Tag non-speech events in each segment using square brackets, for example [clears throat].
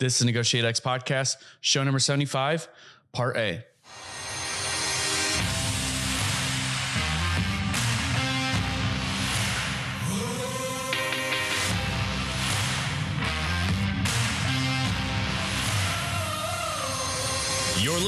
This is Negotiate X Podcast, show number 75, part A.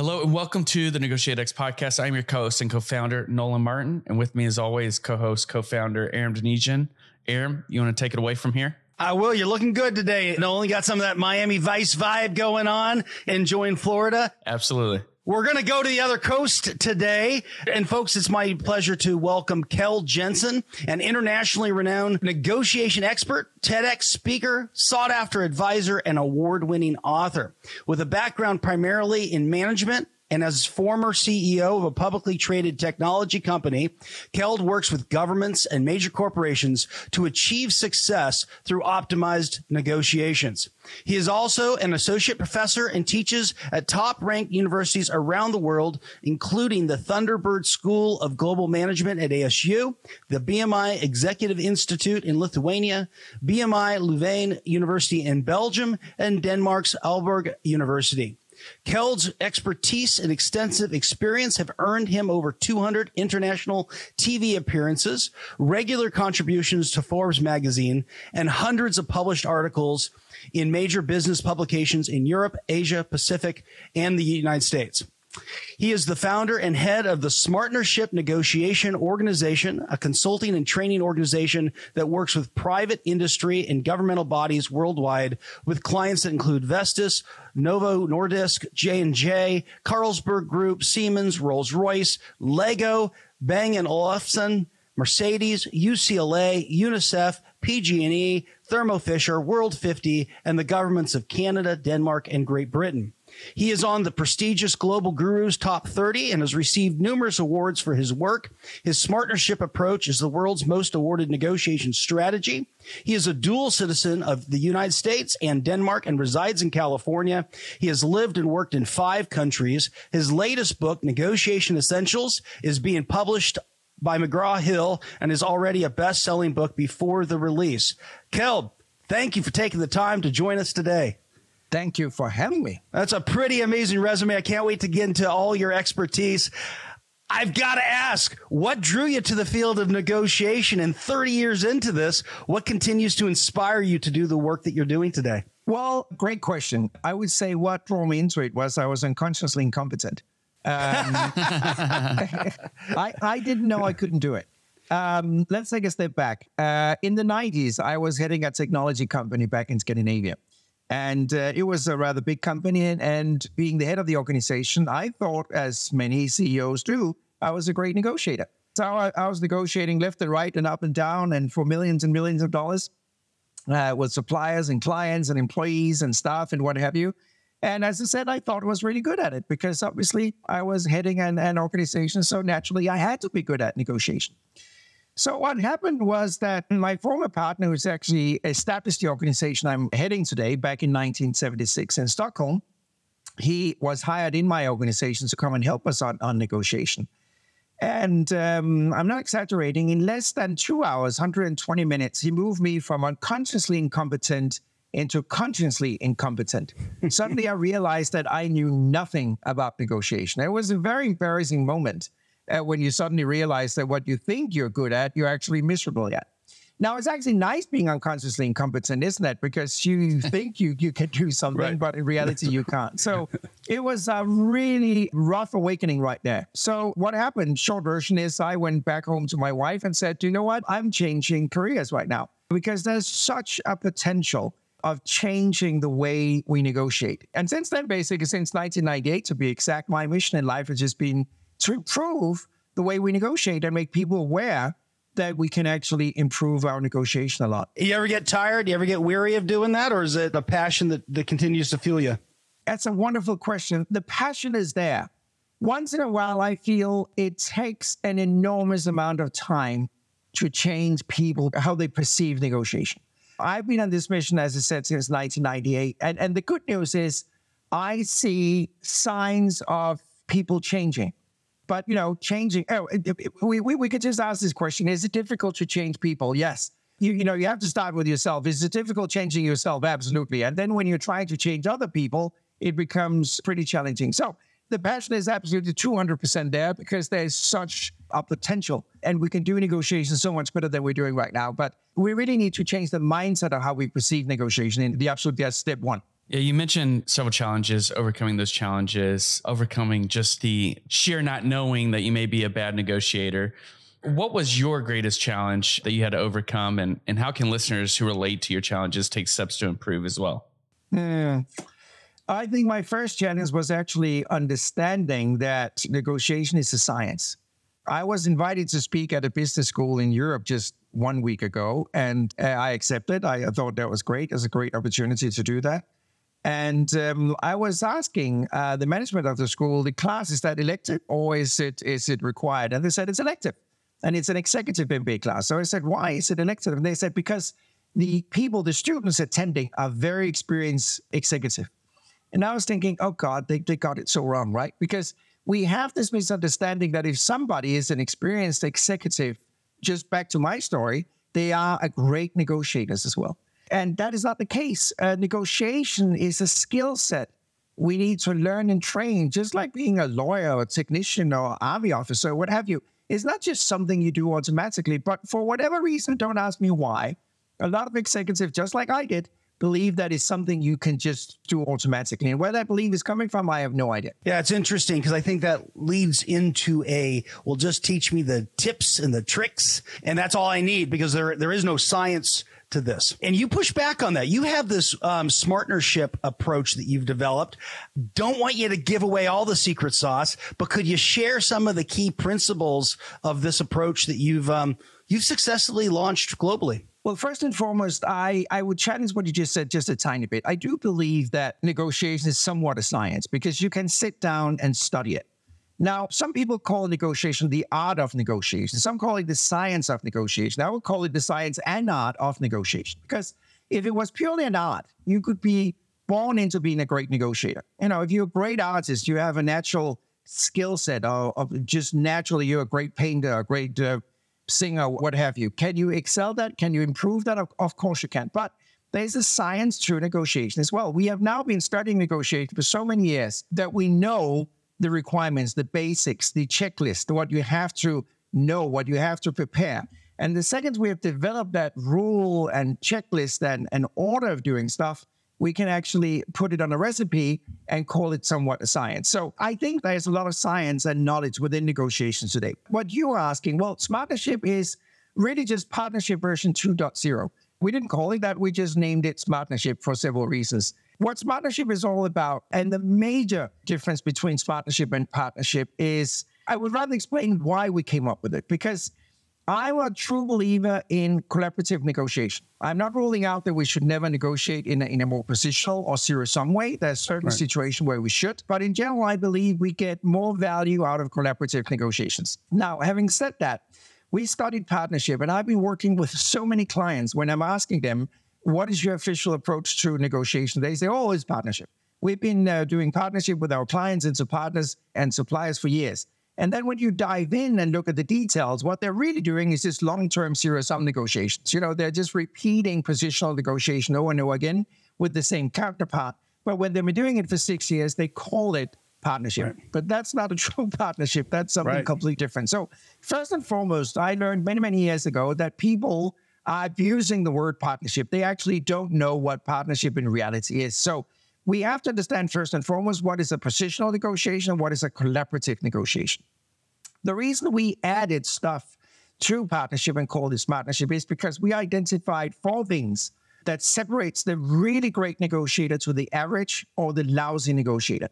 Hello and welcome to the Negotiate X podcast. I'm your co-host and co-founder Nolan Martin, and with me, as always, co-host, co-founder Aram Donigian. Aram, you want to take it away from here? I will. You're looking good today. Nolan got some of that Miami Vice vibe going on, enjoying Florida. Absolutely. We're going to go to the other coast today. And folks, it's my pleasure to welcome Keld Jensen, an internationally renowned negotiation expert, TEDx speaker, sought after advisor, and award winning author. With a background primarily in management, and as former CEO of a publicly traded technology company, Keld works with governments and major corporations to achieve success through optimized negotiations. He is also an associate professor and teaches at top ranked universities around the world, including the Thunderbird School of Global Management at ASU, the BMI Executive Institute in Lithuania, BMI Louvain University in Belgium, and Denmark's Aalborg University. Keld's expertise and extensive experience have earned him over 200 international TV appearances, regular contributions to Forbes magazine, and hundreds of published articles in major business publications in Europe, Asia, Pacific, and the United States. He is the founder and head of the Smartnership Negotiation Organization, a consulting and training organization that works with private industry and governmental bodies worldwide with clients that include Vestas, Novo Nordisk, J&J, Carlsberg Group, Siemens, Rolls-Royce, Lego, Bang & Olufsen, Mercedes, UCLA, UNICEF, PG&E, Thermo Fisher, World 50, and the governments of Canada, Denmark, and Great Britain. He is on the prestigious Global Gurus Top 30 and has received numerous awards for his work. His smartnership approach is the world's most awarded negotiation strategy. He is a dual citizen of the United States and Denmark and resides in California. He has lived and worked in five countries. His latest book, Negotiation Essentials, is being published by McGraw Hill and is already a best selling book before the release. Keld, thank you for taking the time to join us today. Thank you for having me. That's a pretty amazing resume. I can't wait to get into all your expertise. I've got to ask, what drew you to the field of negotiation? And 30 years into this, what continues to inspire you to do the work that you're doing today? Well, great question. I would say what drew me into it was I was unconsciously incompetent. Um, [laughs] I, I didn't know I couldn't do it. Um, let's take a step back. Uh, in the 90s, I was heading a technology company back in Scandinavia. And uh, it was a rather big company. And, and being the head of the organization, I thought, as many CEOs do, I was a great negotiator. So I, I was negotiating left and right and up and down and for millions and millions of dollars uh, with suppliers and clients and employees and staff and what have you. And as I said, I thought I was really good at it because obviously I was heading an, an organization. So naturally, I had to be good at negotiation. So what happened was that my former partner, who's actually established the organization I'm heading today back in 1976 in Stockholm, he was hired in my organization to come and help us on, on negotiation. And um, I'm not exaggerating, in less than two hours, 120 minutes, he moved me from unconsciously incompetent into consciously incompetent. Suddenly I [laughs] realized that I knew nothing about negotiation. It was a very embarrassing moment uh, when you suddenly realize that what you think you're good at, you're actually miserable at. Now, it's actually nice being unconsciously incompetent, isn't it? Because you [laughs] think you, you can do something, Right. but in reality, you [laughs] can't. So it was a really rough awakening right there. So what happened, short version is I went back home to my wife and said, you know what? I'm changing careers right now because there's such a potential of changing the way we negotiate. And since then, basically, since 1998, to be exact, my mission in life has just been to improve the way we negotiate and make people aware that we can actually improve our negotiation a lot. You ever get tired? You ever get weary of doing that? Or is it a passion that, that continues to fuel you? That's a wonderful question. The passion is there. once in a while, I feel it takes an enormous amount of time to change people, how they perceive negotiation. I've been on this mission, as I said, since 1998. And, and the good news is I see signs of people changing. But, you know, changing, oh, we, we, we could just ask this question Is it difficult to change people? Yes. You, you know, you have to start with yourself. Is it difficult changing yourself? Absolutely. And then when you're trying to change other people, it becomes pretty challenging. So the passion is absolutely 200% there because there's such a potential and we can do negotiations so much better than we're doing right now. But we really need to change the mindset of how we perceive negotiation. And the absolute that's step one. Yeah, you mentioned several challenges, overcoming those challenges, overcoming just the sheer not knowing that you may be a bad negotiator. What was your greatest challenge that you had to overcome? And, and how can listeners who relate to your challenges take steps to improve as well? Yeah. I think my first challenge was actually understanding that negotiation is a science. I was invited to speak at a business school in Europe just one week ago, and uh, I accepted. I thought that was great. It was a great opportunity to do that. And um, I was asking uh, the management of the school, the class is that elective or is it is it required? And they said it's elective, and it's an executive MBA class. So I said, why is it elective? And they said because the people, the students attending, are very experienced executive. And I was thinking, oh God, they, they got it so wrong, right? Because we have this misunderstanding that if somebody is an experienced executive, just back to my story, they are a great negotiators as well. And that is not the case. Uh, negotiation is a skill set we need to learn and train, just like being a lawyer or a technician or army officer, what have you. It's not just something you do automatically, but for whatever reason, don't ask me why. A lot of executives, just like I did, believe that is something you can just do automatically. And where that belief is coming from, I have no idea. Yeah, it's interesting because I think that leads into a well, just teach me the tips and the tricks, and that's all I need because there there is no science to this. And you push back on that. You have this um, smartnership approach that you've developed. Don't want you to give away all the secret sauce, but could you share some of the key principles of this approach that you've um, you've successfully launched globally? Well, first and foremost, I, I would challenge what you just said just a tiny bit. I do believe that negotiation is somewhat a science because you can sit down and study it. Now, some people call negotiation the art of negotiation. Some call it the science of negotiation. I would call it the science and art of negotiation because if it was purely an art, you could be born into being a great negotiator. You know, if you're a great artist, you have a natural skill set of, of just naturally you're a great painter, a great uh, singer, what have you. Can you excel that? Can you improve that? Of, of course you can. But there's a science to negotiation as well. We have now been studying negotiation for so many years that we know the requirements, the basics, the checklist, what you have to know, what you have to prepare. And the second we have developed that rule and checklist and an order of doing stuff, we can actually put it on a recipe and call it somewhat a science. So I think there's a lot of science and knowledge within negotiations today. What you are asking, well, smartnership is really just partnership version 2.0. We didn't call it that, we just named it smartnership for several reasons. What smartnership is all about, and the major difference between smartnership and partnership is I would rather explain why we came up with it because I'm a true believer in collaborative negotiation. I'm not ruling out that we should never negotiate in a, in a more positional or zero sum way. There's certain right. situations where we should, but in general, I believe we get more value out of collaborative negotiations. Now, having said that, we studied partnership, and I've been working with so many clients when I'm asking them, what is your official approach to negotiation? They say, oh, it's partnership. We've been uh, doing partnership with our clients and partners and suppliers for years. And then when you dive in and look at the details, what they're really doing is just long-term zero-sum negotiations. You know, they're just repeating positional negotiation over and over again with the same counterpart. But when they've been doing it for six years, they call it partnership. Right. But that's not a [laughs] true partnership. That's something right. completely different. So first and foremost, I learned many, many years ago that people abusing the word partnership. They actually don't know what partnership in reality is. So we have to understand first and foremost what is a positional negotiation, what is a collaborative negotiation. The reason we added stuff to partnership and called this smartnership is because we identified four things that separates the really great negotiator to the average or the lousy negotiator.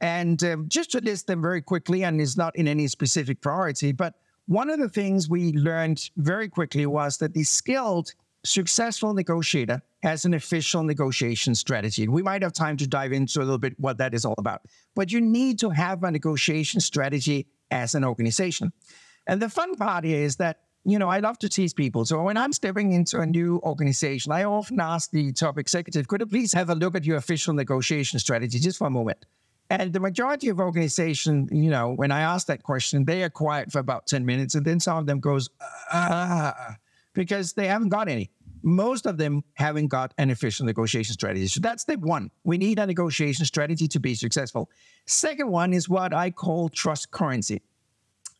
And um, just to list them very quickly, and it's not in any specific priority, but one of the things we learned very quickly was that the skilled successful negotiator has an official negotiation strategy. We might have time to dive into a little bit what that is all about. But you need to have a negotiation strategy as an organization. And the fun part is that, you know, I love to tease people. So when I'm stepping into a new organization, I often ask the top executive, could you please have a look at your official negotiation strategy just for a moment? And the majority of organizations, you know, when I ask that question, they are quiet for about 10 minutes. And then some of them goes, ah, because they haven't got any. Most of them haven't got an official negotiation strategy. So that's step one. We need a negotiation strategy to be successful. Second one is what I call trust currency.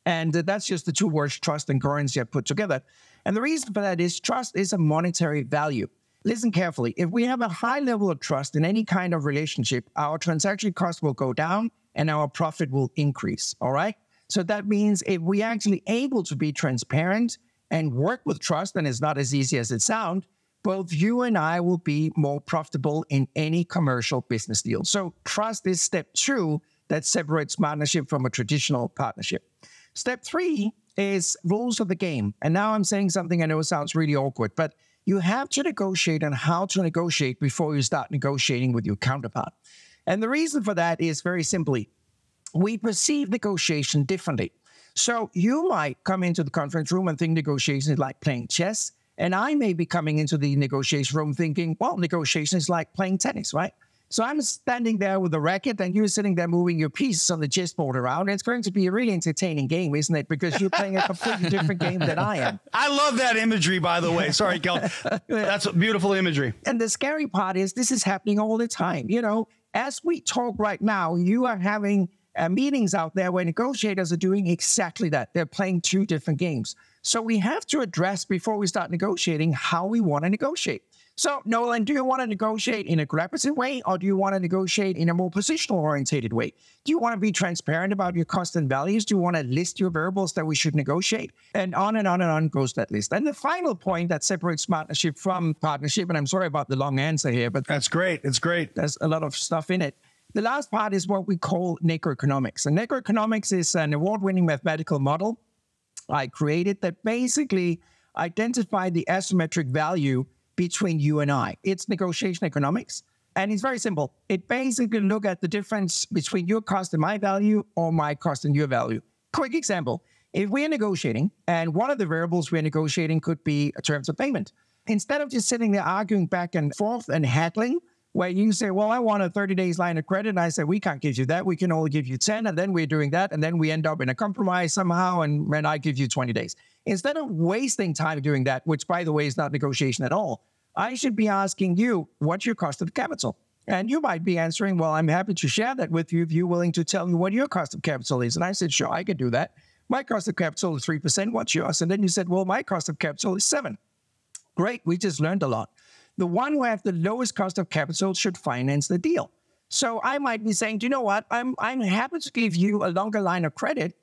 And that's just the two words, trust and currency, I put together. And the reason for that is trust is a monetary value. Listen carefully. If we have a high level of trust in any kind of relationship, our transaction cost will go down and our profit will increase. All right. So that means if we actually able to be transparent and work with trust, and it's not as easy as it sounds, both you and I will be more profitable in any commercial business deal. So trust is step two that separates smartnership from a traditional partnership. Step three is rules of the game. And now I'm saying something I know sounds really awkward, but you have to negotiate on how to negotiate before you start negotiating with your counterpart. And the reason for that is very simply we perceive negotiation differently. So you might come into the conference room and think negotiation is like playing chess. And I may be coming into the negotiation room thinking, well, negotiation is like playing tennis, right? So I'm standing there with a racket and you're sitting there moving your pieces on the chessboard around. It's going to be a really entertaining game, isn't it? Because you're playing a completely different game than I am. [laughs] I love that imagery, by the way. Sorry, Keld. [laughs] That's beautiful imagery. And the scary part is this is happening all the time. You know, as we talk right now, you are having uh, meetings out there where negotiators are doing exactly that. They're playing two different games. So we have to address before we start negotiating how we want to negotiate. So, Nolan, do you want to negotiate in a collaborative way or do you want to negotiate in a more positional orientated way? Do you want to be transparent about your cost and values? Do you want to list your variables that we should negotiate? And on and on and on goes that list. And the final point that separates smartnership from partnership, and I'm sorry about the long answer here, but that's great. It's great. There's a lot of stuff in it. The last part is what we call NegoEconomics. And NegoEconomics is an award winning mathematical model I created that basically identified the asymmetric value between you and I. It's negotiation economics. And it's very simple. It basically look at the difference between your cost and my value or my cost and your value. Quick example. If we are negotiating and one of the variables we're negotiating could be terms of payment, instead of just sitting there arguing back and forth and haggling, where you say, Well, I want a 30 days line of credit. And I say, We can't give you that. We can only give you 10. And then we're doing that. And then we end up in a compromise somehow. And then I give you 20 days. Instead of wasting time doing that, which by the way is not negotiation at all, I should be asking you, What's your cost of capital? And you might be answering, Well, I'm happy to share that with you if you're willing to tell me what your cost of capital is. And I said, Sure, I can do that. My cost of capital is 3%. What's yours? And then you said, Well, my cost of capital is 7 Great. We just learned a lot the one who has the lowest cost of capital should finance the deal. So I might be saying, do you know what? I'm I'm happy to give you a longer line of credit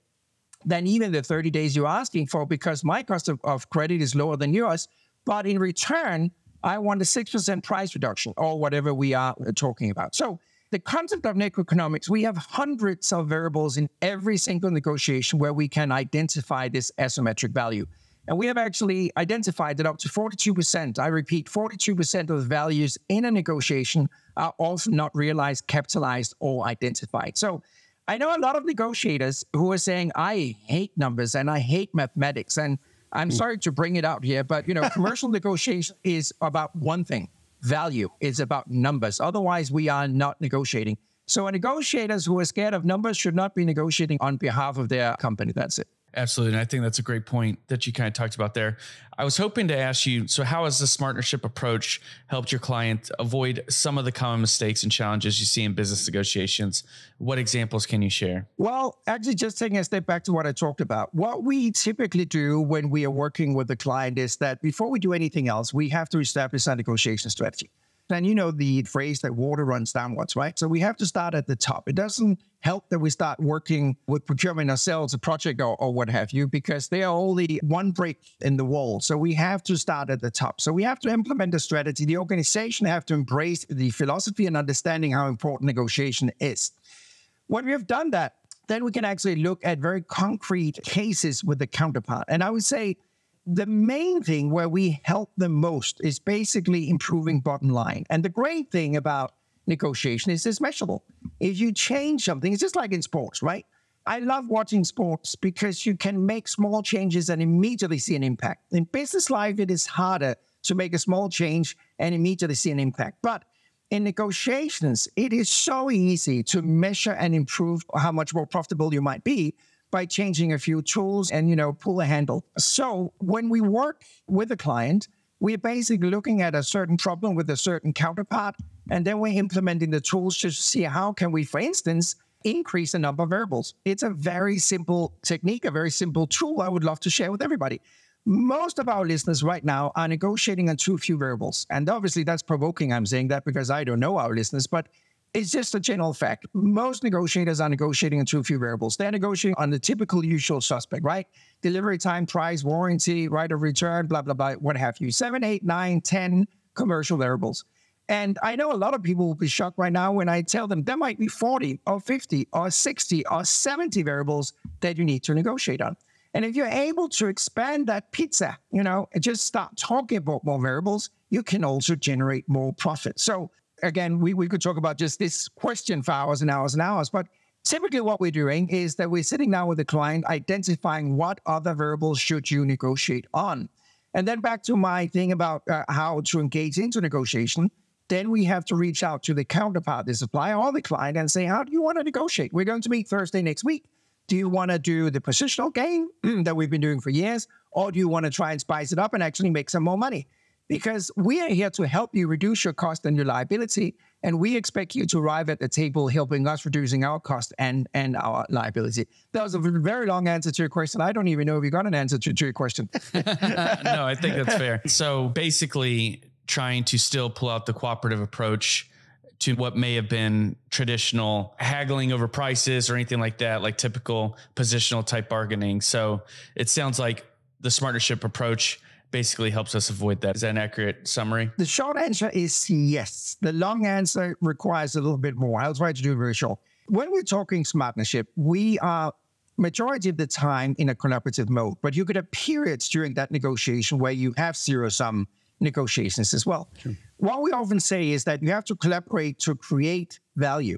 than even the 30 days you're asking for because my cost of, of credit is lower than yours. But in return, I want a 6% price reduction or whatever we are uh, talking about. So the concept of NegoEconomics, we have hundreds of variables in every single negotiation where we can identify this asymmetric value. And we have actually identified that up to 42%, I repeat, 42% of the values in a negotiation are also not realized, capitalized, or identified. So I know a lot of negotiators who are saying, I hate numbers and I hate mathematics. And I'm hmm. sorry to bring it out here, but you know, commercial [laughs] negotiation is about one thing value, it's about numbers. Otherwise, we are not negotiating. So negotiators who are scared of numbers should not be negotiating on behalf of their company. That's it. Absolutely. And I think that's a great point that you kind of talked about there. I was hoping to ask you so, how has this smartnership approach helped your client avoid some of the common mistakes and challenges you see in business negotiations? What examples can you share? Well, actually, just taking a step back to what I talked about, what we typically do when we are working with the client is that before we do anything else, we have to establish a negotiation strategy. And you know the phrase that water runs downwards, right? So we have to start at the top. It doesn't help that we start working with procurement ourselves, a project or, or what have you, because they are only one brick in the wall. So we have to start at the top. So we have to implement a strategy. The organization have to embrace the philosophy and understanding how important negotiation is. When we have done that, then we can actually look at very concrete cases with the counterpart. And I would say the main thing where we help the most is basically improving bottom line. And the great thing about negotiation is it's measurable. If you change something, it's just like in sports, right? I love watching sports because you can make small changes and immediately see an impact. In business life, it is harder to make a small change and immediately see an impact. But in negotiations, it is so easy to measure and improve how much more profitable you might be by changing a few tools and you know pull a handle. So when we work with a client, we're basically looking at a certain problem with a certain counterpart, and then we're implementing the tools to see how can we, for instance, increase the number of variables. It's a very simple technique, a very simple tool I would love to share with everybody. Most of our listeners right now are negotiating on too few variables. And obviously that's provoking. I'm saying that because I don't know our listeners, but it's just a general fact. Most negotiators are negotiating on too few variables. They're negotiating on the typical usual suspect, right? Delivery time, price, warranty, right of return, blah, blah, blah, what have you. Seven, eight, nine, ten commercial variables. And I know a lot of people will be shocked right now when I tell them there might be 40 or 50 or 60 or 70 variables that you need to negotiate on. And if you're able to expand that pizza, you know, and just start talking about more variables, you can also generate more profit. So again, we, we could talk about just this question for hours and hours and hours, but typically what we're doing is that we're sitting down with the client, identifying what other variables should you negotiate on. And then back to my thing about uh, how to engage into negotiation. Then we have to reach out to the counterpart, the supplier or the client, and say, how do you want to negotiate? We're going to meet Thursday next week. Do you want to do the positional game [clears throat] that we've been doing for years? Or do you want to try and spice it up and actually make some more money? Because we are here to help you reduce your cost and your liability. And we expect you to arrive at the table helping us reducing our cost and, and our liability. That was a very long answer to your question. I don't even know if you got an answer to, to your question. [laughs] [laughs] no, I think that's fair. So basically, trying to still pull out the cooperative approach to what may have been traditional haggling over prices or anything like that, like typical positional type bargaining. So it sounds like the smartnership approach basically helps us avoid that. Is that an accurate summary? The short answer is yes. The long answer requires a little bit more. I'll try to do it very short. When we're talking smartnership, we are majority of the time in a collaborative mode, but you could have periods during that negotiation where you have zero sum negotiations as well. Sure. What we often say is that you have to collaborate to create value.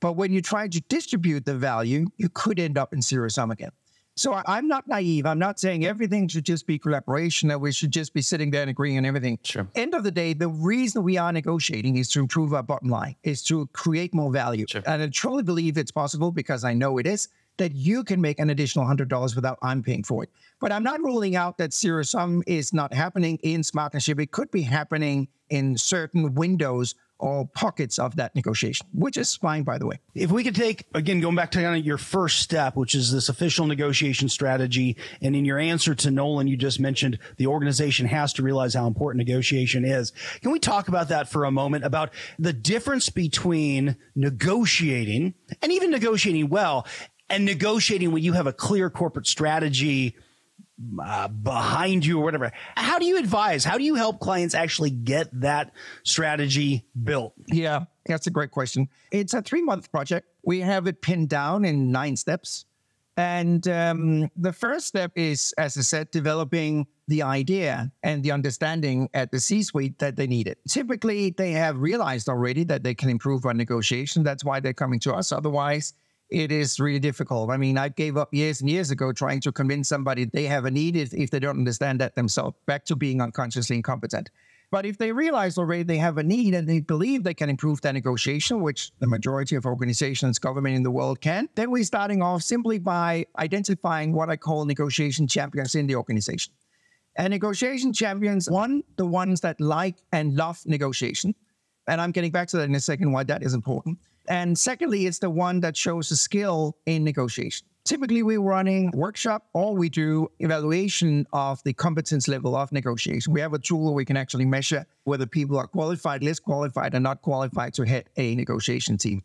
But when you try to distribute the value, you could end up in zero sum again. So I, am not naive. I'm not saying everything should just be collaboration, that we should just be sitting there and agreeing on everything. Sure. End of the day, the reason we are negotiating is to improve our bottom line, is to create more value. Sure. And I truly believe it's possible because I know it is that you can make an additional $100 without I'm paying for it. But I'm not ruling out that zero sum is not happening in smartnership. It could be happening in certain windows or pockets of that negotiation, which is fine, by the way. If we could take, again, going back to your first step, which is this official negotiation strategy. And in your answer to Nolan, you just mentioned the organization has to realize how important negotiation is. Can we talk about that for a moment about the difference between negotiating and even negotiating well and negotiating when you have a clear corporate strategy uh, behind you or whatever. How do you advise? How do you help clients actually get that strategy built? Yeah, that's a great question. It's a three month project. We have it pinned down in nine steps. And um, the first step is, as I said, developing the idea and the understanding at the C suite that they need it. Typically, they have realized already that they can improve on negotiation. That's why they're coming to us. Otherwise, it is really difficult. I mean, I gave up years and years ago trying to convince somebody they have a need if, they don't understand that themselves, back to being unconsciously incompetent. But if they realize already they have a need and they believe they can improve their negotiation, which the majority of organizations, government in the world can, then we're starting off simply by identifying what I call negotiation champions in the organization. And negotiation champions, one, the ones that like and love negotiation. And I'm getting back to that in a second, why that is important. And secondly, it's the one that shows a skill in negotiation. Typically, we're running workshop or we do evaluation of the competence level of negotiation. We have a tool where we can actually measure whether people are qualified, less qualified, and not qualified to head a negotiation team.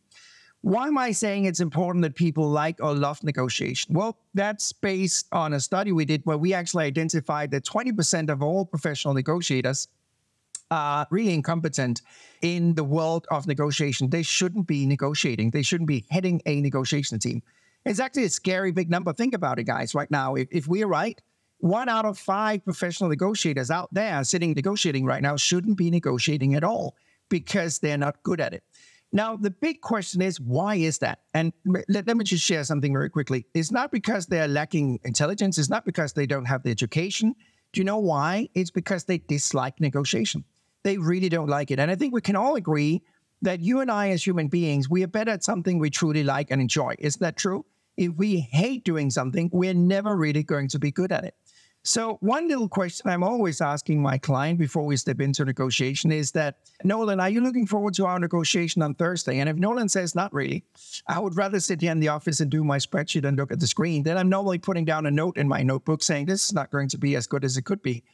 Why am I saying it's important that people like or love negotiation? Well, that's based on a study we did where we actually identified that 20% of all professional negotiators are really incompetent in the world of negotiation. They shouldn't be negotiating. They shouldn't be heading a negotiation team. It's actually a scary big number. Think about it, guys, right now. If, if we're right one out of five professional negotiators out there sitting negotiating right now shouldn't be negotiating at all because they're not good at it. Now, the big question is why is that? And let, let, me just share something very quickly. It's not because they're lacking intelligence, it's not because they don't have the education. Do you know why? It's because they dislike negotiation. They really don't like it. And I think we can all agree that you and I, as human beings, we are better at something we truly like and enjoy. Isn't that true? If we hate doing something, we're never really going to be good at it. So, one little question I'm always asking my client before we step into negotiation is that, Nolan, are you looking forward to our negotiation on Thursday? And if Nolan says not really, I would rather sit here in the office and do my spreadsheet and look at the screen, then I'm normally putting down a note in my notebook saying this is not going to be as good as it could be.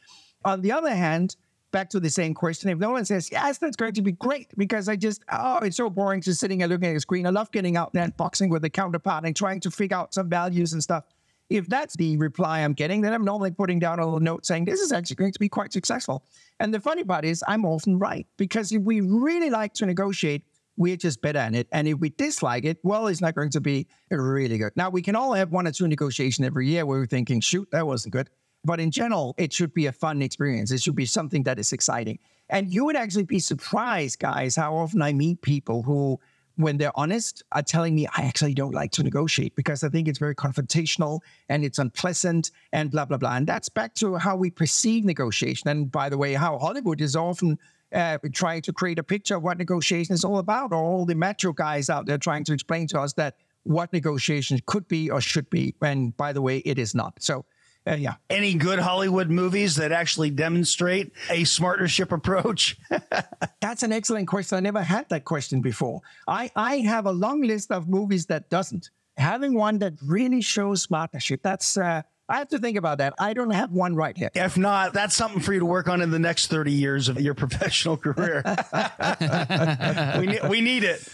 On the other hand, back to the same question. If Nolan says, yes, that's going to be great because I just, oh, it's so boring just sitting and looking at a screen. I love getting out there and boxing with the counterpart and trying to figure out some values and stuff. If that's the reply I'm getting, then I'm normally putting down a little note saying this is actually going to be quite successful. And the funny part is, I'm often right because if we really like to negotiate, we're just better at it. And if we dislike it, well, it's not going to be really good. Now, we can all have one or two negotiations every year where we're thinking, shoot, that wasn't good. But in general, it should be a fun experience. It should be something that is exciting. And you would actually be surprised, guys, how often I meet people who, when they're honest, are telling me, I actually don't like to negotiate because I think it's very confrontational and it's unpleasant and blah, blah, blah. And that's back to how we perceive negotiation. And by the way, how Hollywood is often uh, trying to create a picture of what negotiation is all about, or all the macho guys out there trying to explain to us that what negotiation could be or should be. And by the way, it is not. So uh, yeah. Any good Hollywood movies that actually demonstrate a smartnership approach? [laughs] That's an excellent question. I never had that question before. I, I have a long list of movies that doesn't. Having one that really shows smartnership, that's uh, I have to think about that. I don't have one right here. If not, that's something for you to work on in the next 30 years of your [laughs] professional career. [laughs] we, need, we need it.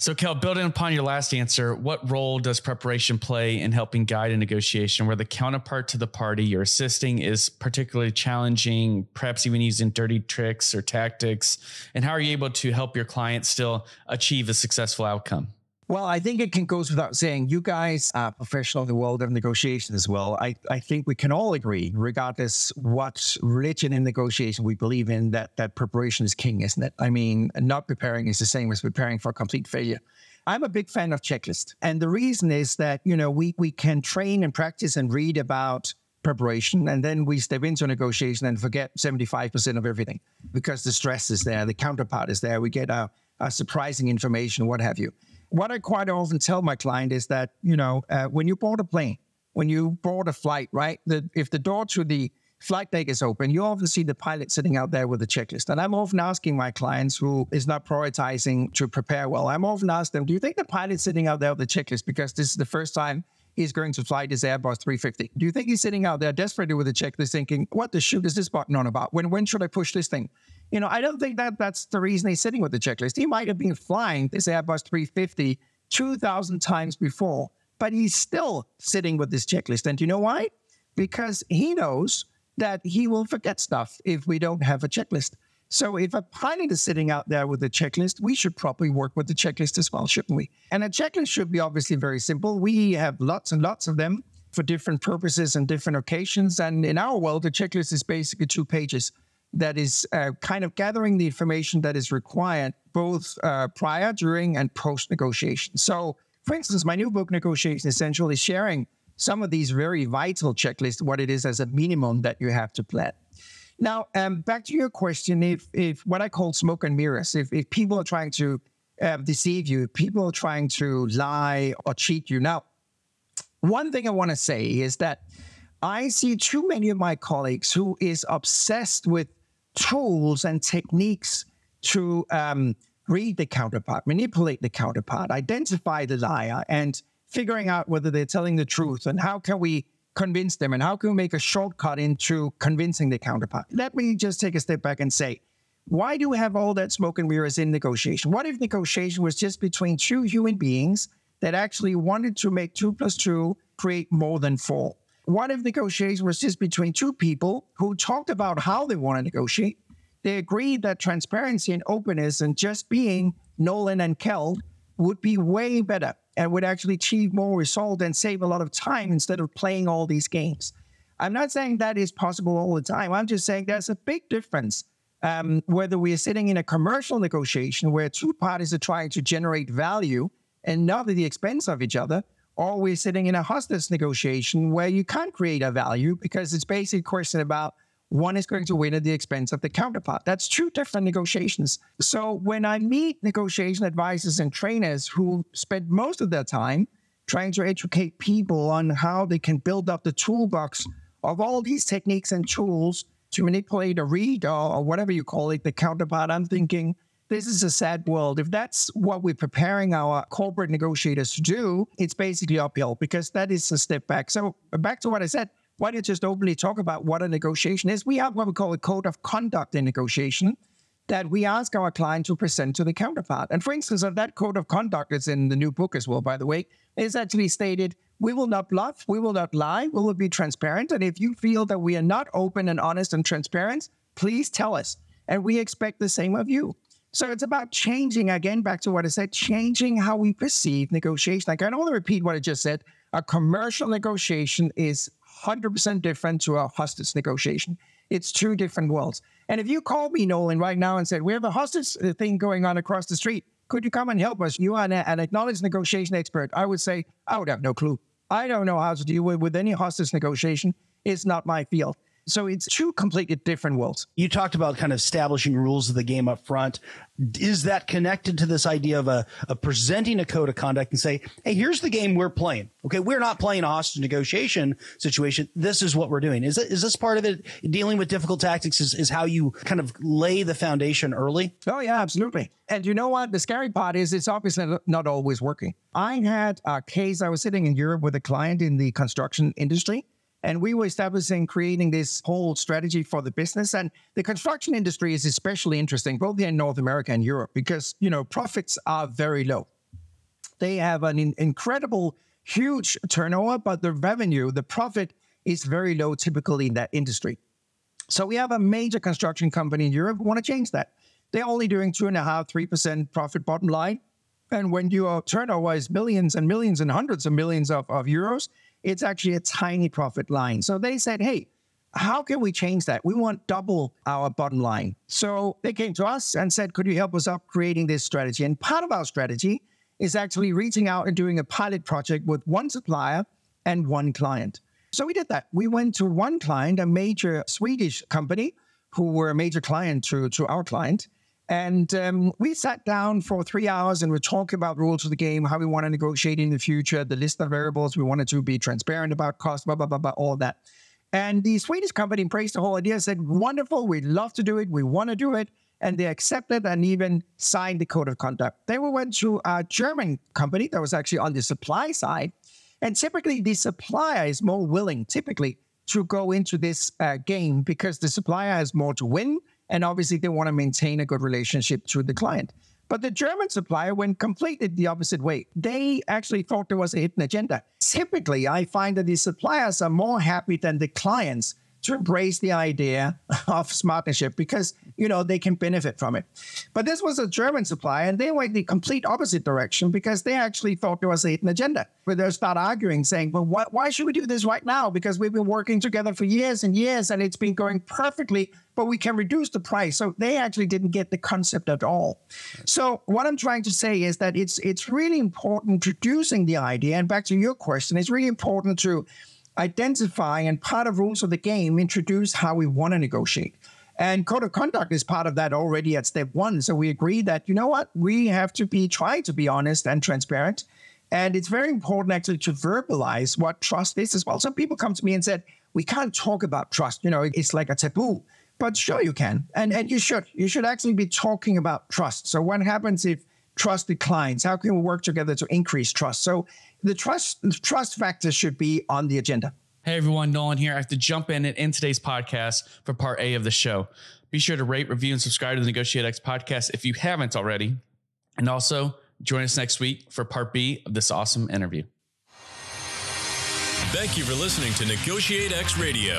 So, Keld, building upon your last answer, what role does preparation play in helping guide a negotiation where the counterpart to the party you're assisting is particularly challenging, perhaps even using dirty tricks or tactics? And how are you able to help your client still achieve a successful outcome? Well, I think it can goes without saying, you guys are professional in the world of negotiation as well. I, I think we can all agree, regardless what religion in negotiation we believe in, that that preparation is king, isn't it? I mean, not preparing is the same as preparing for complete failure. I'm a big fan of checklist. And the reason is that, you know, we we can train and practice and read about preparation and then we step into a negotiation and forget 75% of everything because the stress is there, the counterpart is there, we get a, a surprising information, what have you what I quite often tell my client is that, you know, uh, when you board a plane, when you board a flight, right, the, if the door to the flight deck is open, you often see the pilot sitting out there with a checklist. And I'm often asking my clients who is not prioritizing to prepare well, I'm often asking them, do you think the pilot's sitting out there with a checklist because this is the first time he's going to fly this Airbus 350? Do you think he's sitting out there desperately with a checklist thinking, what the shoot is this button on about? When, when should I push this thing? You know, I don't think that that's the reason he's sitting with the checklist. He might have been flying this Airbus 350 2,000 times before, but he's still sitting with this checklist. And you know why? Because he knows that he will forget stuff if we don't have a checklist. So if a pilot is sitting out there with a checklist, we should probably work with the checklist as well, shouldn't we? And a checklist should be obviously very simple. We have lots and lots of them for different purposes and different occasions. And in our world, a checklist is basically two pages that is uh, kind of gathering the information that is required both uh, prior, during, and post negotiation. So, for instance, my new book, Negotiation Essential, is sharing some of these very vital checklists, what it is as a minimum that you have to plan. Now, um, back to your question, if, if what I call smoke and mirrors, if, if people are trying to uh, deceive you, people are trying to lie or cheat you. Now, one thing I want to say is that I see too many of my colleagues who is obsessed with tools and techniques to um, read the counterpart, manipulate the counterpart, identify the liar, and figuring out whether they're telling the truth and how can we convince them and how can we make a shortcut into convincing the counterpart. Let me just take a step back and say, why do we have all that smoke and mirrors in negotiation? What if negotiation was just between two human beings that actually wanted to make two plus two create more than four? What if negotiation was just between two people who talked about how they want to negotiate? They agreed that transparency and openness and just being Nolan and Keld would be way better and would actually achieve more result and save a lot of time instead of playing all these games. I'm not saying that is possible all the time. I'm just saying there's a big difference um, whether we are sitting in a commercial negotiation where two parties are trying to generate value and not at the expense of each other, or we're sitting in a hostage negotiation where you can't create a value because it's basically a question about one is going to win at the expense of the counterpart. That's two different negotiations. So when I meet negotiation advisors and trainers who spend most of their time trying to educate people on how they can build up the toolbox of all these techniques and tools to manipulate or read or, or whatever you call it, the counterpart, I'm thinking, this is a sad world. If that's what we're preparing our corporate negotiators to do, it's basically uphill because that is a step back. So back to what I said, why don't you just openly talk about what a negotiation is? We have what we call a code of conduct in negotiation that we ask our client to present to the counterpart. And for instance, of that code of conduct is in the new book as well, by the way, is actually stated we will not bluff, we will not lie, we will be transparent. And if you feel that we are not open and honest and transparent, please tell us. And we expect the same of you. So it's about changing, again, back to what I said, changing how we perceive negotiation. Like I don't want to repeat what I just said. A commercial negotiation is 100% different to a hostage negotiation. It's two different worlds. And if you called me, Nolan, right now and said, we have a hostage uh, thing going on across the street, could you come and help us? You are an, acknowledged negotiation expert. I would say, I would have no clue. I don't know how to deal with any hostage negotiation. It's not my field. So it's two completely different worlds. You talked about kind of establishing rules of the game up front. Is that connected to this idea of a of presenting a code of conduct and say, hey, here's the game we're playing. Okay, we're not playing a hostage negotiation situation. This is what we're doing. Is it is this part of it? Dealing with difficult tactics is, is how you kind of lay the foundation early? Oh yeah, absolutely. And you know what? The scary part is it's obviously not always working. I had a case, I was sitting in Europe with a client in the construction industry and we were establishing, creating this whole strategy for the business. And the construction industry is especially interesting, both in North America and Europe, because, you know, profits are very low. They have an in- incredible, huge turnover, but the revenue, the profit is very low typically in that industry. So we have a major construction company in Europe who want to change that. They're only doing two and a half, three percent profit bottom line. And when your turnover is millions and millions and hundreds of millions of, of euros, it's actually a tiny profit line. So they said, hey, how can we change that? We want double our bottom line. So they came to us and said, could you help us up creating this strategy? And part of our strategy is actually reaching out and doing a pilot project with one supplier and one client. So we did that. We went to one client, a major Swedish company who were a major client to, to our client. And um, we sat down for three hours and we talked about rules of the game, how we want to negotiate in the future, the list of variables. We wanted to be transparent about cost, blah, blah, blah, blah, all that. And the Swedish company embraced the whole idea, said, wonderful, we'd love to do it, we want to do it. And they accepted and even signed the code of conduct. Then we went to a German company that was actually on the supply side. And typically, the supplier is more willing, typically, to go into this uh, game because the supplier has more to win and obviously, they want to maintain a good relationship to the client. But the German supplier went completely the opposite way. They actually thought there was a hidden agenda. Typically, I find that the suppliers are more happy than the clients to embrace the idea [laughs] of smartnership because you know they can benefit from it. But this was a German supplier, and they went the complete opposite direction because they actually thought there was a hidden agenda. Where they start arguing, saying, "Well, why, why should we do this right now? Because we've been working together for years and years, and it's been going perfectly." But we can reduce the price. So they actually didn't get the concept at all. So what I'm trying to say is that it's it's really important introducing the idea. And back to your question, it's really important to identify and part of rules of the game introduce how we want to negotiate. And code of conduct is part of that already at step one. So we agree that, you know what, we have to be trying to be honest and transparent. And it's very important actually to verbalize what trust is as well. Some people come to me and said, we can't talk about trust. You know, it's like a taboo. But sure you can. And and you should. You should actually be talking about trust. So what happens if trust declines? How can we work together to increase trust? So the trust the trust factor should be on the agenda. Hey everyone, Nolan here. I have to jump in in today's podcast for part A of the show. Be sure to rate, review, and subscribe to the Negotiate X podcast if you haven't already. And also join us next week for part B of this awesome interview. Thank you for listening to Negotiate X Radio,